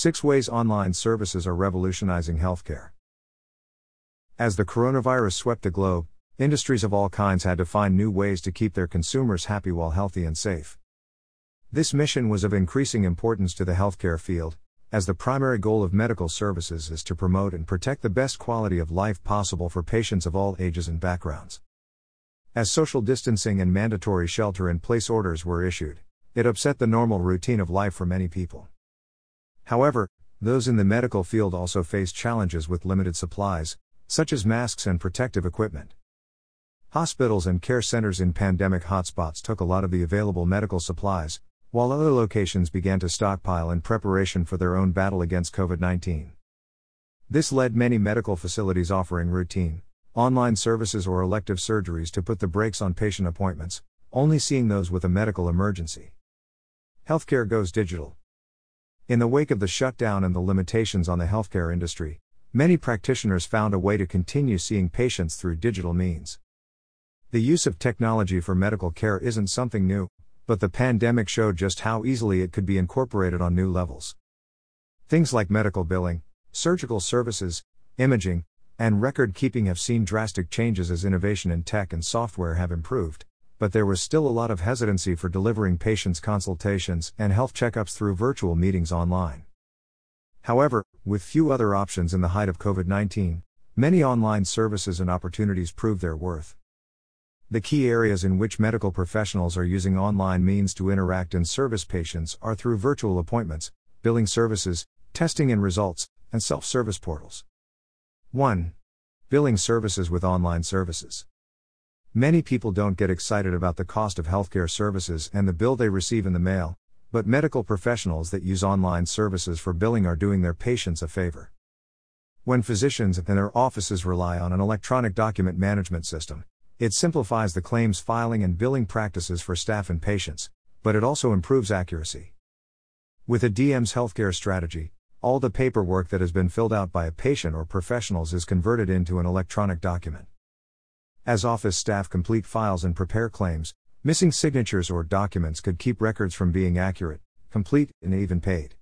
Six ways online services are revolutionizing healthcare. As the coronavirus swept the globe, industries of all kinds had to find new ways to keep their consumers happy while healthy and safe. This mission was of increasing importance to the healthcare field, as the primary goal of medical services is to promote and protect the best quality of life possible for patients of all ages and backgrounds. As social distancing and mandatory shelter in place orders were issued, it upset the normal routine of life for many people. However, those in the medical field also faced challenges with limited supplies, such as masks and protective equipment. Hospitals and care centers in pandemic hotspots took a lot of the available medical supplies, while other locations began to stockpile in preparation for their own battle against COVID 19. This led many medical facilities offering routine, online services or elective surgeries to put the brakes on patient appointments, only seeing those with a medical emergency. Healthcare goes digital. In the wake of the shutdown and the limitations on the healthcare industry, Many practitioners found a way to continue seeing patients through digital means. The use of technology for medical care isn't something new, but the pandemic showed just how easily it could be incorporated on new levels. Things like medical billing, surgical services, imaging, and record keeping have seen drastic changes as innovation in tech and software have improved, but there was still a lot of hesitancy for delivering patients' consultations and health checkups through virtual meetings online. However, with few other options in the height of COVID 19, many online services and opportunities prove their worth. The key areas in which medical professionals are using online means to interact and service patients are through virtual appointments, billing services, testing and results, and self service portals. 1. Billing services with online services. Many people don't get excited about the cost of healthcare services and the bill they receive in the mail, but medical professionals that use online services for billing are doing their patients a favor. When physicians and their offices rely on an electronic document management system, it simplifies the claims filing and billing practices for staff and patients, but it also improves accuracy. With EDMS healthcare strategy, all the paperwork that has been filled out by a patient or professionals is converted into an electronic document. As office staff complete files and prepare claims, Missing signatures or documents could keep records from being accurate, complete, and even paid.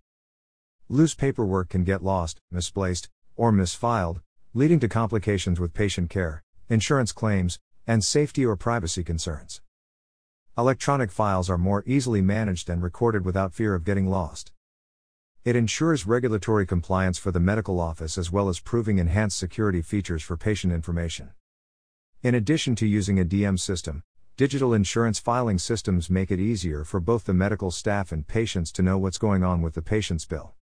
Loose paperwork can get lost, misplaced, or misfiled, leading to complications with patient care, insurance claims, and safety or privacy concerns. Electronic files are more easily managed and recorded without fear of getting lost. It ensures regulatory compliance for the medical office as well as proving enhanced security features for patient information. In addition to using a DM system, Digital insurance filing systems make it easier for both the medical staff and patients to know what's going on with the patient's bill.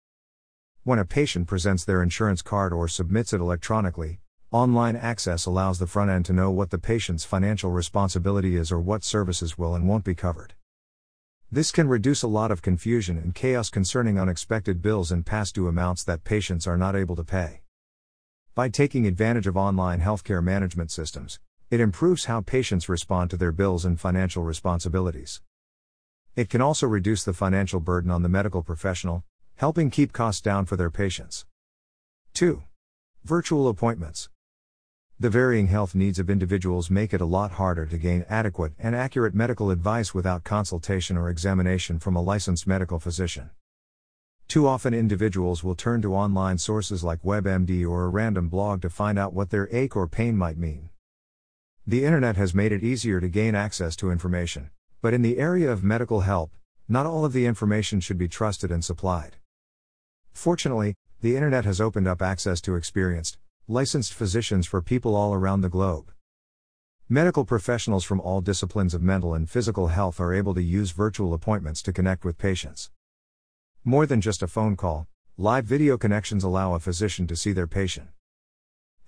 When a patient presents their insurance card or submits it electronically, online access allows the front end to know what the patient's financial responsibility is or what services will and won't be covered. This can reduce a lot of confusion and chaos concerning unexpected bills and past due amounts that patients are not able to pay. By taking advantage of online healthcare management systems, it improves how patients respond to their bills and financial responsibilities. It can also reduce the financial burden on the medical professional, helping keep costs down for their patients. 2. Virtual appointments. The varying health needs of individuals make it a lot harder to gain adequate and accurate medical advice without consultation or examination from a licensed medical physician. Too often, individuals will turn to online sources like WebMD or a random blog to find out what their ache or pain might mean. The internet has made it easier to gain access to information, but in the area of medical help, not all of the information should be trusted and supplied. Fortunately, the internet has opened up access to experienced, licensed physicians for people all around the globe. Medical professionals from all disciplines of mental and physical health are able to use virtual appointments to connect with patients. More than just a phone call, live video connections allow a physician to see their patient.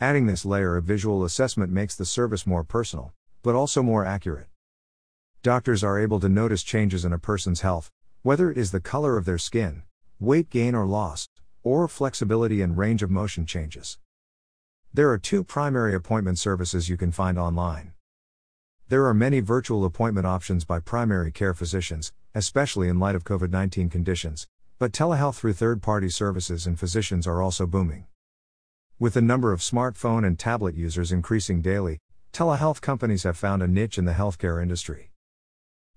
Adding this layer of visual assessment makes the service more personal, but also more accurate. Doctors are able to notice changes in a person's health, whether it is the color of their skin, weight gain or loss, or flexibility and range of motion changes. There are two primary appointment services you can find online. There are many virtual appointment options by primary care physicians, especially in light of COVID 19 conditions, but telehealth through third party services and physicians are also booming. With the number of smartphone and tablet users increasing daily, telehealth companies have found a niche in the healthcare industry.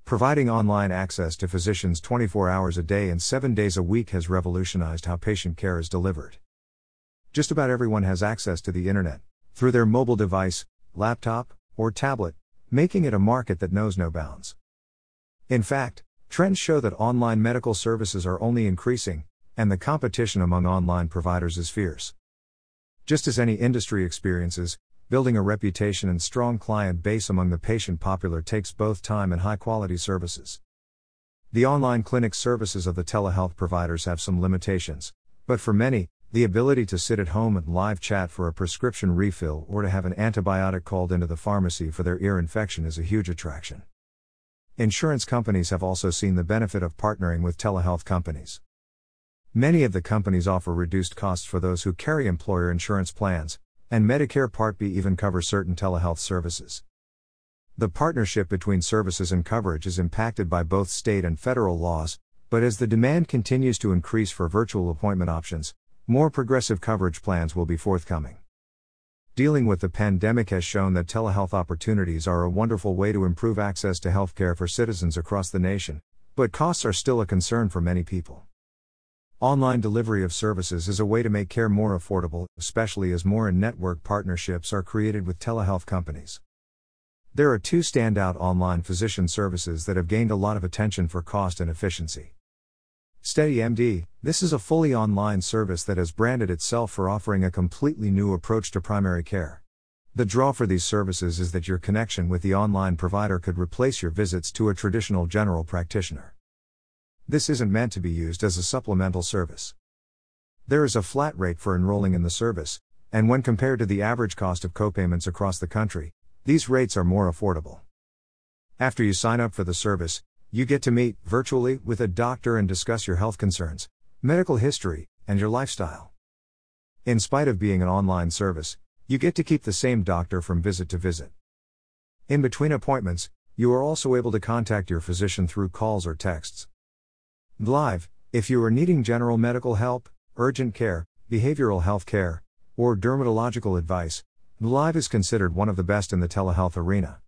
Providing online access to physicians 24 hours a day and 7 days a week has revolutionized how patient care is delivered. Just about everyone has access to the internet, through their mobile device, laptop, or tablet, making it a market that knows no bounds. In fact, trends show that online medical services are only increasing, and the competition among online providers is fierce. Just as any industry experiences, building a reputation and strong client base among the patient popular takes both time and high quality services. The online clinic services of the telehealth providers have some limitations, but for many, the ability to sit at home and live chat for a prescription refill or to have an antibiotic called into the pharmacy for their ear infection is a huge attraction. Insurance companies have also seen the benefit of partnering with telehealth companies. Many of the companies offer reduced costs for those who carry employer insurance plans, and Medicare Part B even covers certain telehealth services. The partnership between services and coverage is impacted by both state and federal laws, but as the demand continues to increase for virtual appointment options, more progressive coverage plans will be forthcoming. Dealing with the pandemic has shown that telehealth opportunities are a wonderful way to improve access to healthcare for citizens across the nation, but costs are still a concern for many people. Online delivery of services is a way to make care more affordable, especially as more in network partnerships are created with telehealth companies. There are two standout online physician services that have gained a lot of attention for cost and efficiency. SteadyMD, this is a fully online service that has branded itself for offering a completely new approach to primary care. The draw for these services is that your connection with the online provider could replace your visits to a traditional general practitioner. This isn't meant to be used as a supplemental service. There is a flat rate for enrolling in the service, and when compared to the average cost of copayments across the country, these rates are more affordable. After you sign up for the service, you get to meet virtually with a doctor and discuss your health concerns, medical history, and your lifestyle. In spite of being an online service, you get to keep the same doctor from visit to visit. In between appointments, you are also able to contact your physician through calls or texts. Live, if you are needing general medical help, urgent care, behavioral health care, or dermatological advice, Live is considered one of the best in the telehealth arena.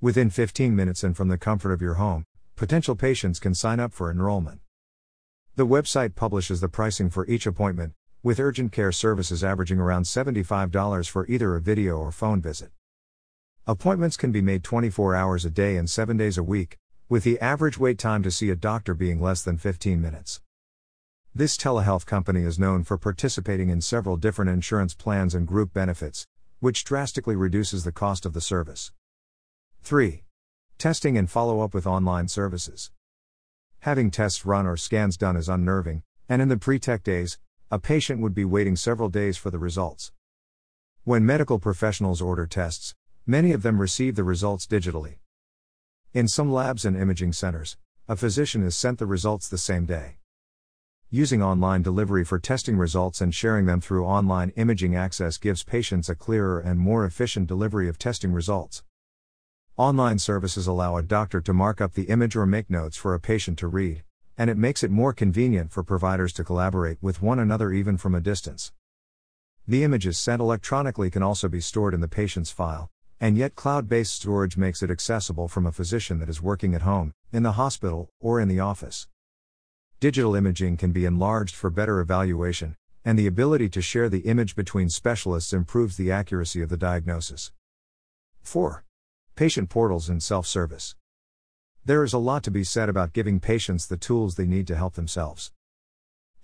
Within 15 minutes and from the comfort of your home, potential patients can sign up for enrollment. The website publishes the pricing for each appointment, with urgent care services averaging around $75 for either a video or phone visit. Appointments can be made 24 hours a day and 7 days a week, with the average wait time to see a doctor being less than 15 minutes. This telehealth company is known for participating in several different insurance plans and group benefits, which drastically reduces the cost of the service. 3. Testing and follow up with online services. Having tests run or scans done is unnerving, and in the pre tech days, a patient would be waiting several days for the results. When medical professionals order tests, many of them receive the results digitally. In some labs and imaging centers, a physician is sent the results the same day. Using online delivery for testing results and sharing them through online imaging access gives patients a clearer and more efficient delivery of testing results. Online services allow a doctor to mark up the image or make notes for a patient to read, and it makes it more convenient for providers to collaborate with one another even from a distance. The images sent electronically can also be stored in the patient's file, and yet cloud based storage makes it accessible from a physician that is working at home, in the hospital, or in the office. Digital imaging can be enlarged for better evaluation, and the ability to share the image between specialists improves the accuracy of the diagnosis. 4. Patient portals and self service. There is a lot to be said about giving patients the tools they need to help themselves.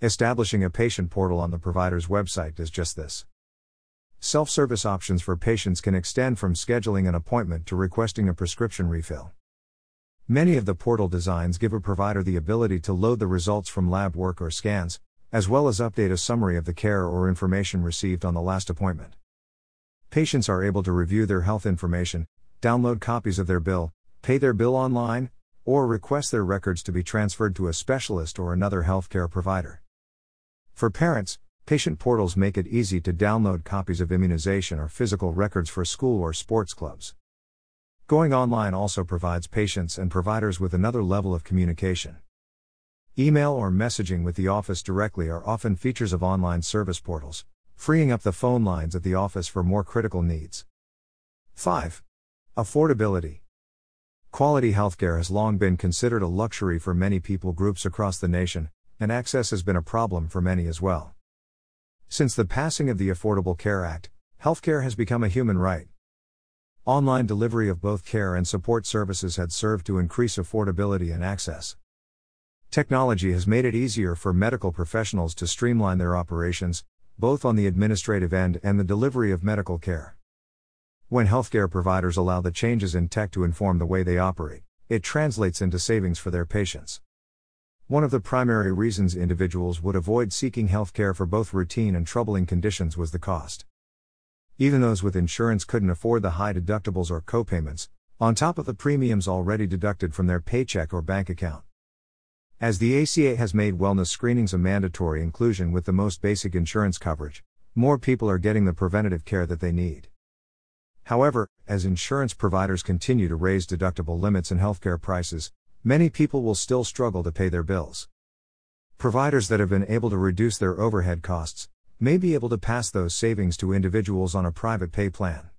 Establishing a patient portal on the provider's website does just this. Self service options for patients can extend from scheduling an appointment to requesting a prescription refill. Many of the portal designs give a provider the ability to load the results from lab work or scans, as well as update a summary of the care or information received on the last appointment. Patients are able to review their health information, download copies of their bill, pay their bill online, or request their records to be transferred to a specialist or another healthcare provider. For parents, Patient portals make it easy to download copies of immunization or physical records for school or sports clubs. Going online also provides patients and providers with another level of communication. Email or messaging with the office directly are often features of online service portals, freeing up the phone lines at the office for more critical needs. 5. Affordability. Quality healthcare has long been considered a luxury for many people groups across the nation, and access has been a problem for many as well. Since the passing of the Affordable Care Act, healthcare has become a human right. Online delivery of both care and support services had served to increase affordability and access. Technology has made it easier for medical professionals to streamline their operations, both on the administrative end and the delivery of medical care. When healthcare providers allow the changes in tech to inform the way they operate, it translates into savings for their patients. One of the primary reasons individuals would avoid seeking healthcare for both routine and troubling conditions was the cost. Even those with insurance couldn't afford the high deductibles or copayments, on top of the premiums already deducted from their paycheck or bank account. As the ACA has made wellness screenings a mandatory inclusion with the most basic insurance coverage, more people are getting the preventative care that they need. However, as insurance providers continue to raise deductible limits and healthcare prices, many people will still struggle to pay their bills. Providers that have been able to reduce their overhead costs may be able to pass those savings to individuals on a private pay plan.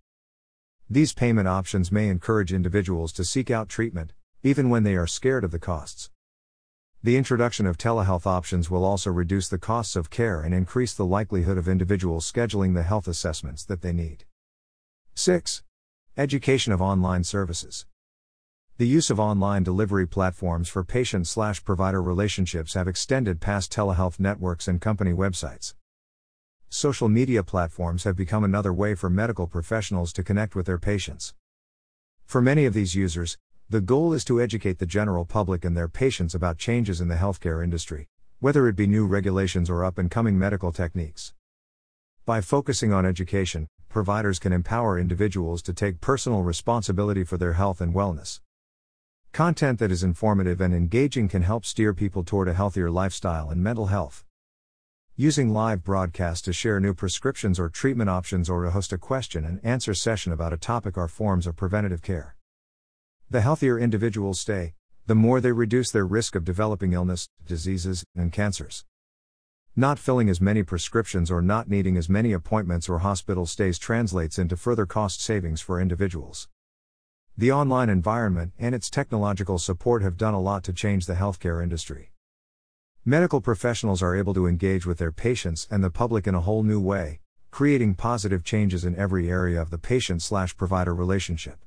These payment options may encourage individuals to seek out treatment, even when they are scared of the costs. The introduction of telehealth options will also reduce the costs of care and increase the likelihood of individuals scheduling the health assessments that they need. 6. Education of online services. The use of online delivery platforms for patient slash provider relationships have extended past telehealth networks and company websites. Social media platforms have become another way for medical professionals to connect with their patients. For many of these users, the goal is to educate the general public and their patients about changes in the healthcare industry, whether it be new regulations or up and coming medical techniques. By focusing on education, providers can empower individuals to take personal responsibility for their health and wellness. Content that is informative and engaging can help steer people toward a healthier lifestyle and mental health. Using live broadcasts to share new prescriptions or treatment options or to host a question and answer session about a topic are forms of preventative care. The healthier individuals stay, the more they reduce their risk of developing illness, diseases, and cancers. Not filling as many prescriptions or not needing as many appointments or hospital stays translates into further cost savings for individuals. The online environment and its technological support have done a lot to change the healthcare industry. Medical professionals are able to engage with their patients and the public in a whole new way, creating positive changes in every area of the patient/provider relationship.